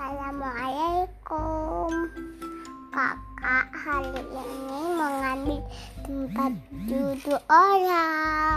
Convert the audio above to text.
Assalamualaikum. Kakak hari ini mengambil tempat duduk orang.